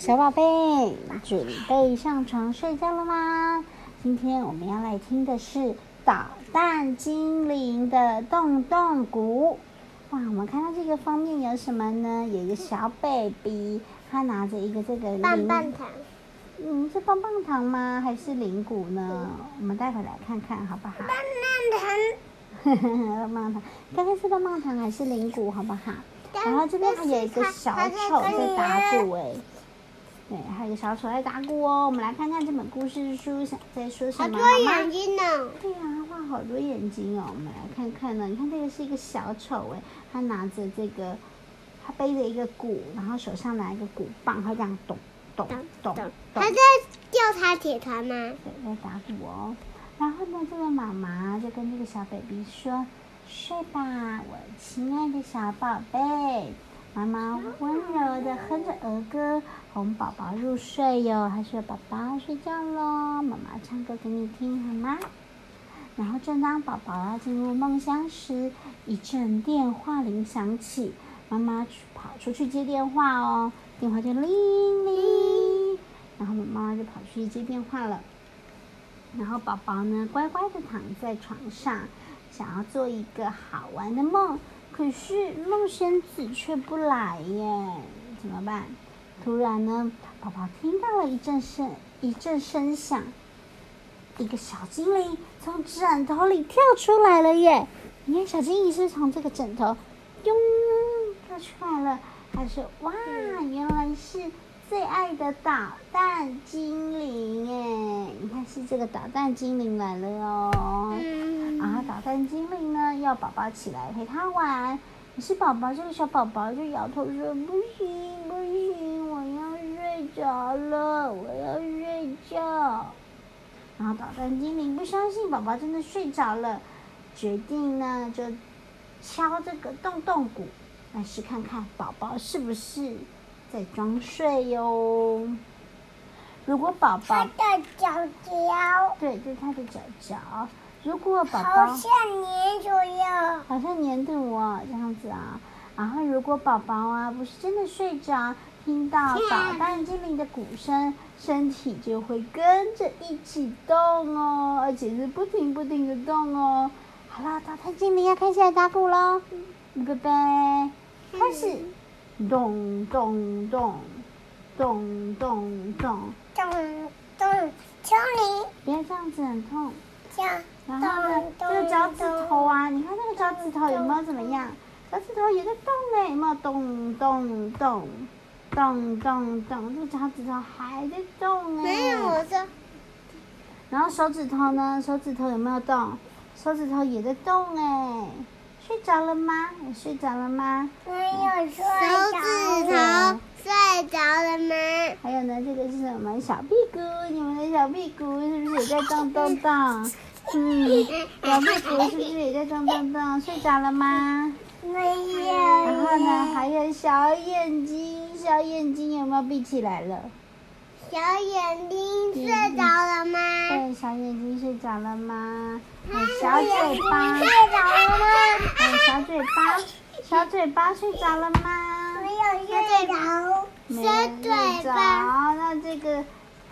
小宝贝，准备上床睡觉了吗？今天我们要来听的是《捣蛋精灵的洞洞鼓》。哇，我们看到这个封面有什么呢？有一个小 baby，他拿着一个这个棒棒糖。嗯，是棒棒糖吗？还是铃鼓呢？我们待会来看看好不好？棒棒糖。棒棒糖，看看是棒棒糖还是铃鼓，好不好？然后这边还有一个小丑在打鼓，哎，对，还有一个小丑在打鼓哦。我们来看看这本故事书想在说什么，好多眼睛呢。对呀，画好多眼睛哦。我们来看看呢，你看这个是一个小丑，哎，他拿着这个，他背着一个鼓，然后手上拿一个鼓棒，他这样咚咚咚咚。他在调查铁团吗？对，在打鼓哦。然后呢，这个妈妈就跟这个小 baby 说。睡吧，我亲爱的小宝贝。妈妈温柔的哼着儿歌，哄宝宝入睡哟。她说：“宝宝睡觉喽，妈妈唱歌给你听好吗？”然后正当宝宝要进入梦乡时，一阵电话铃响起。妈妈跑出去接电话哦，电话就铃铃，然后妈妈就跑去接电话了。然后宝宝呢，乖乖的躺在床上。想要做一个好玩的梦，可是梦仙子却不来耶，怎么办？突然呢，宝宝听到了一阵声，一阵声响，一个小精灵从枕头里跳出来了耶！你看，小精灵是从这个枕头，哟，跳出来了。他说：“哇，原来是最爱的捣蛋精灵耶！你看，是这个捣蛋精灵来了哦。”啊，捣蛋精灵呢，要宝宝起来陪他玩。可是宝宝这个小宝宝就摇头说：“不行，不行，我要睡着了，我要睡觉。”然后捣蛋精灵不相信宝宝真的睡着了，决定呢就敲这个洞洞鼓，来试看看宝宝是不是在装睡哟。如果宝宝他的脚脚，对，就是他的脚脚。如果宝宝好像粘住了，好像粘住我这样子啊。然后如果宝宝啊不是真的睡着，听到捣蛋精灵的鼓声，身体就会跟着一起动哦，而且是不停不停的动哦。好了，捣蛋精灵要开始来打鼓喽，预备，开始，咚咚咚，咚咚咚，咚咚，精灵，不要这样子，很痛。这样。然后呢，这个脚趾头啊，你看这个脚趾头有没有怎么样？脚趾头也在动呢，有没有动动动动动动？这个脚趾头还在动哎。没有，我说。然后手指头呢？手指头有没有动？手指头也在动哎。睡着了吗？你睡着了吗？没有睡着。手指头睡着了吗？还有呢，这个是什么？小屁股，你们的小屁股是不是也在动动动？嗯，小屁股是不是也在动动动？睡着了吗？没有。然后呢？还有小眼睛，小眼睛有没有闭起来了？小眼睛睡着了吗？睡着了吗？小嘴巴睡着了吗？小嘴巴，小嘴巴睡着了吗？没有睡着。小嘴巴。那这个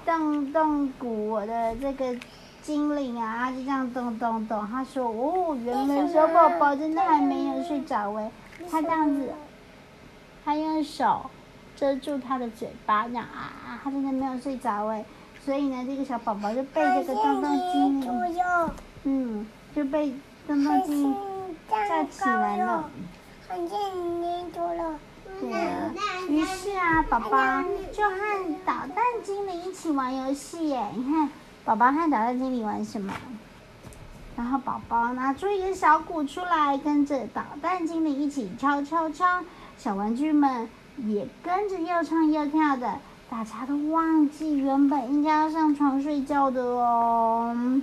动动鼓的这个。精灵啊，就这样咚咚咚。他说：“哦，原来小宝宝真的还没有睡着哎。”他这样子，他用手遮住他的嘴巴，这样啊啊，他真的没有睡着哎。所以呢，这个小宝宝就被这个咚咚精，嗯，就被咚咚精灵叫起来了。看见粘住了。对。于是啊，宝宝就和捣蛋精灵一起玩游戏耶，你看。宝宝和捣蛋精灵玩什么？然后宝宝拿出一个小鼓出来，跟着捣蛋精灵一起敲敲敲。小玩具们也跟着又唱又跳的，大家都忘记原本应该要上床睡觉的哦。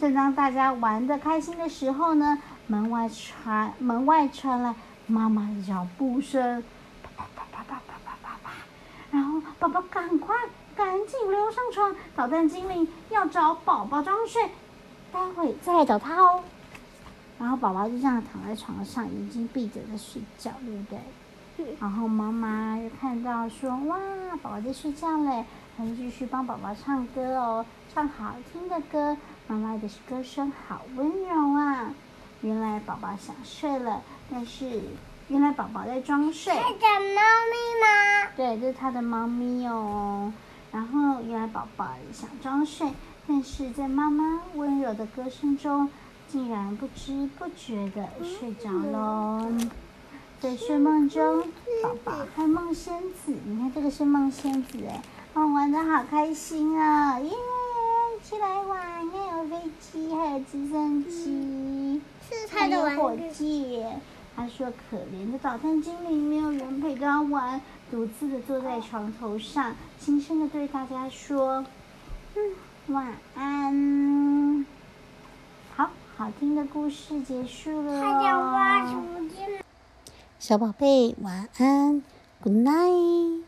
正当大家玩的开心的时候呢，门外传门外传来妈妈的脚步声，啪啪啪啪啪啪啪啪。然后宝宝赶快。赶紧溜上床，捣蛋精灵要找宝宝装睡，待会再来找他哦。然后宝宝就这样躺在床上，眼睛闭着在睡觉，对不对？然后妈妈又看到说：“哇，宝宝在睡觉嘞！”她就继续帮宝宝唱歌哦，唱好听的歌。妈妈的歌声好温柔啊！原来宝宝想睡了，但是原来宝宝在装睡。是的，猫咪吗？对，这是他的猫咪哦。然后原来宝宝想装睡，但是在妈妈温柔的歌声中，竟然不知不觉的睡着喽。在睡梦中，宝宝和梦仙子，你看这个是梦仙子哎，哦，玩的好开心啊！耶！起来玩，还有飞机，还有直升机，还有火箭。他说：“可怜的捣蛋精灵，没有人陪他玩，独自的坐在床头上，轻声的对大家说：‘嗯，晚安。’好好听的故事结束了哦。小宝贝，晚安，Good night。”